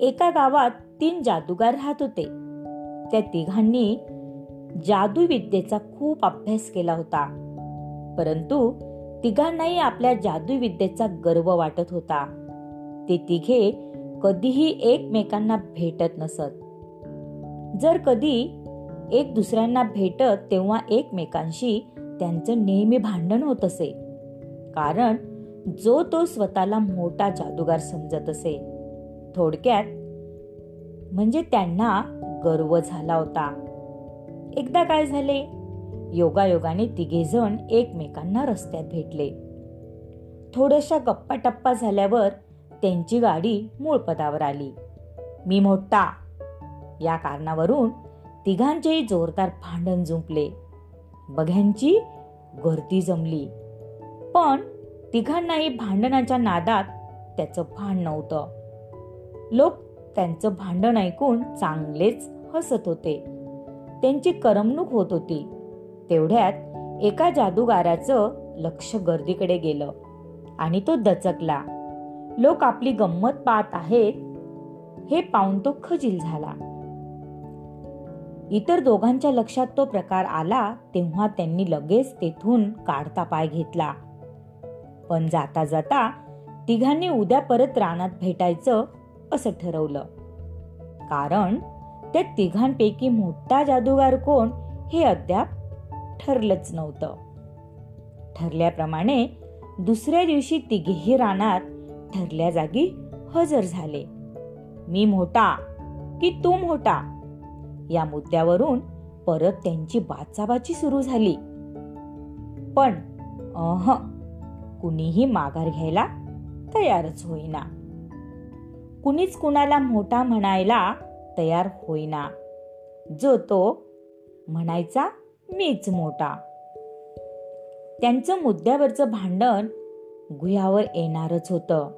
एका गावात तीन जादूगार राहत होते. त्या तिघांनी जादूविद्येचा खूप अभ्यास केला होता. परंतु तिघांनाही आपल्या जादूविद्येचा गर्व वाटत होता. ते तिघे कधीही एकमेकांना भेटत नसत. जर कधी एक दुसऱ्यांना भेटत तेव्हा एकमेकांशी त्यांचं नेहमी भांडण होत असे. कारण जो तो स्वतःला मोठा जादूगार समजत असे. थोडक्यात म्हणजे त्यांना गर्व झाला होता. एकदा काय झाले? योगायोगाने तिघे जण एकमेकांना रस्त्यात भेटले. थोड्याशा गप्पा टप्पा झाल्यावर त्यांची गाडी मूळ पदावर आली. मी मोठा. या कारणावरून तिघांचेही जोरदार भांडण जुंपले. बघ्यांची गर्दी जमली. पण तिघांनाही भांडणाच्या नादात त्याचं भान नव्हतं. लोक त्यांचं भांडण ऐकून चांगलेच हसत होते. त्यांची करमणूक होत होती. तेवढ्यात एका जादूगाराचं लक्ष गर्दीकडे गेलं आणि तो दचकला. लोक आपली गंमत पाहत आहेत. हे पाहून तो खजील झाला. इतर दोघांच्या लक्षात तो प्रकार आला तेव्हा त्यांनी लगेच तेथून काढता पाय घेतला. पण जाता जाता तिघांनी उद्या परत रानात भेटायचं असं ठरवलं. कारण त्या तिघांपैकी मोठा जादूगार कोण हे अद्याप ठरलंच नव्हतं. ठरल्याप्रमाणे दुसऱ्या दिवशी तिघेही रानात ठरल्या जागी हजर झाले. मी मोठा की तू मोठा? या मुद्द्यावरून परत त्यांची बाचाबाची सुरू झाली. पण अह कुणीही माघार घ्यायला तयारच होईना. कुणीच कुणाला मोठा म्हणायला तयार होईना. जो तो म्हणायचा मीच मोठा. त्यांचं मुद्द्यावरचं भांडण गुह्यावर येणारच होतं.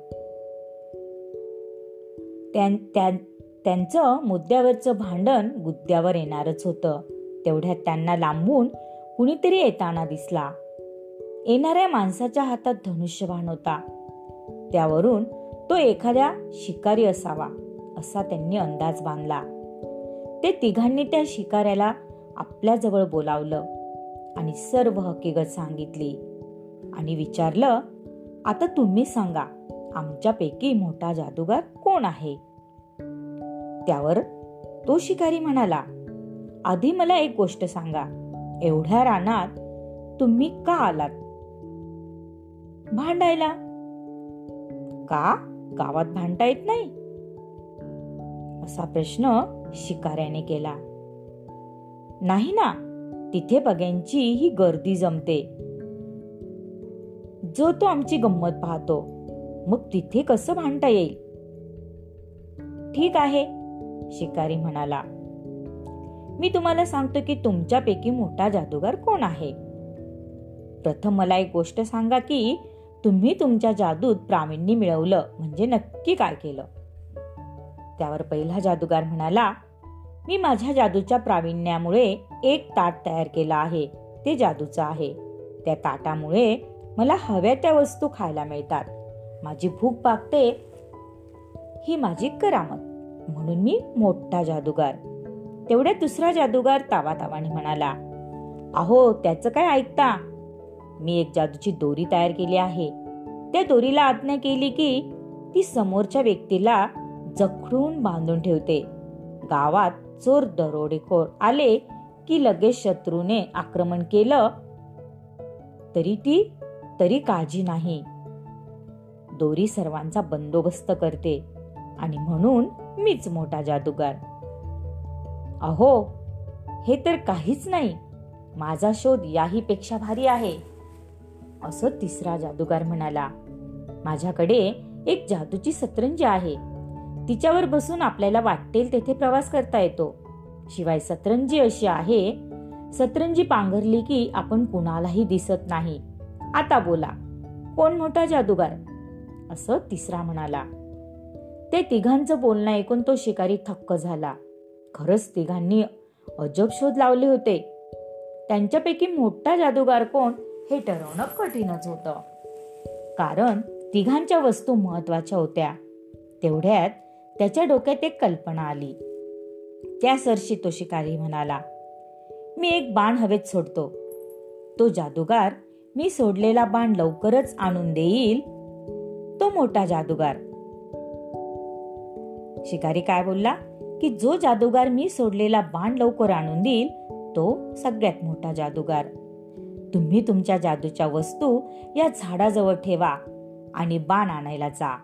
त्यांचं मुद्द्यावरचं भांडण गुद्द्यावर येणारच होतं. तेवढ्यात त्यांना लांबून कुणीतरी येताना दिसला. येणाऱ्या माणसाच्या हातात धनुष्यबाण होता. त्यावरून तो एखाद्या शिकारी असावा असा त्यांनी अंदाज बांधला. ते तिघांनी त्या शिकाऱ्याला आपल्याजवळ बोलावलं आणि सर्व हकीकत सांगितली आणि विचारलं आता तुम्ही सांगा आमच्यापैकी मोठा जादूगार कोण आहे? त्यावर तो शिकारी म्हणाला आधी मला एक गोष्ट सांगा एवढ्या रानात तुम्ही का आलात? भांडायला. का? गावात भांडता येत नाही? असा प्रश्न शिकाऱ्याने केला. नाही ना तिथे बघ्यांची ही गर्दी जमते. जो तो आमची गंमत पाहतो मग तिथे कसं भांडता येईल? ठीक आहे शिकारी म्हणाला. मी तुम्हाला सांगतो की तुमच्यापैकी मोठा जादूगार कोण आहे? प्रथम मला एक गोष्ट सांगा की तुम्ही तुमच्या जादूत प्रावीण्य मिळवलं म्हणजे नक्की काय केलं? त्यावर पहिला जादूगार म्हणाला मी माझ्या जादूच्या प्रावीण्यामुळे एक ताट तयार केला आहे ते जादूचं आहे. त्या ताटामुळे मला हव्या त्या वस्तू खायला मिळतात. माझी भूक पाकते ही माझी करामत. म्हणून मी मोठा जादूगार. तेवढ्या दुसरा जादूगार तावा तावाने म्हणाला अहो त्याचं काय ऐकता? मी एक जादूची दोरी तयार केली आहे. त्या दोरीला आज्ञा केली की ती समोरच्या व्यक्तीला जखडून बांधून ठेवते. गावात चोर दरोडेखोर आले की लगेच शत्रूने आक्रमण केलं तरी ती तरी काळजी नाही. दोरी सर्वांचा बंदोबस्त करते आणि म्हणून मीच मोठा जादूगार. अहो हे तर काहीच नाही. माझा शोध याही पेक्षा भारी आहे. असं तिसरा जादूगार म्हणाला माझ्याकडे एक जादूची सतरंजी आहे. तिच्यावर बसून आपल्याला वाटेल तेथे प्रवास करता येतो. शिवाय सतरंजी अशी आहे सतरंजी पांघरली की आपण कुणालाही दिसत नाही. आता बोला कोण मोठा जादूगार? असं तिसरा म्हणाला. ते तिघांचं बोलणं ऐकून तो शिकारी थक्क झाला. खरंच तिघांनी अजब शोध लावले होते. त्यांच्यापैकी मोठा जादूगार कोण हे ठरवणं कठीणच होतं. कारण तिघांच्या वस्तू महत्त्वाच्या होत्या. तेवढ्यात त्याच्या डोक्यात एक कल्पना आली. त्या सरशी तो शिकारी म्हणाला मी एक बाण हवेत सोडतो. तो जादूगार मी सोडलेला बाण लवकरच आणून देईल. तो मोठा जादूगार. शिकारी काय बोलला की जो जादूगार मी सोडलेला बाण लवकर आणून देईल तो सगळ्यात मोठा जादूगार. तुम्ही तुमच्या जादूच्या वस्तू या झाडाजवळ ठेवा आणि बाण आणायला जा.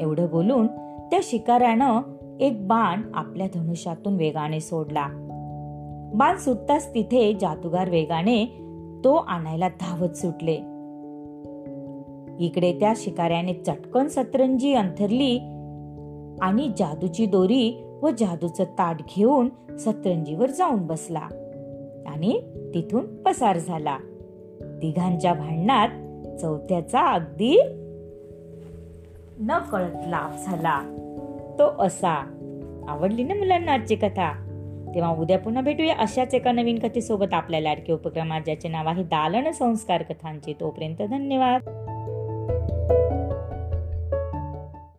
एवढं बोलून त्या शिकाऱ्यानं एक बाण आपल्या धनुष्यातून वेगाने सोडला. बाण सुटताच तिथे जादूगार वेगाने तो आणायला धावत सुटले. इकडे त्या शिकाऱ्याने चटकन सतरंजी अंथरली आणि जादूची दोरी व जादूचं ताट घेऊन सतरंजीवर जाऊन बसला. आणि तिथून पसार झाला. तिघांच्या भांडणात चौथ्याचा अगदी न कळत लाभ झाला. तो असा आवडली ना मुलांना आजची कथा? तेव्हा उद्या पुन्हा भेटूया अशाच एका नवीन कथेसोबत आपल्या लाडके उपक्रमात ज्याचे नाव आहे दालन संस्कार कथांचे. तोपर्यंत धन्यवाद.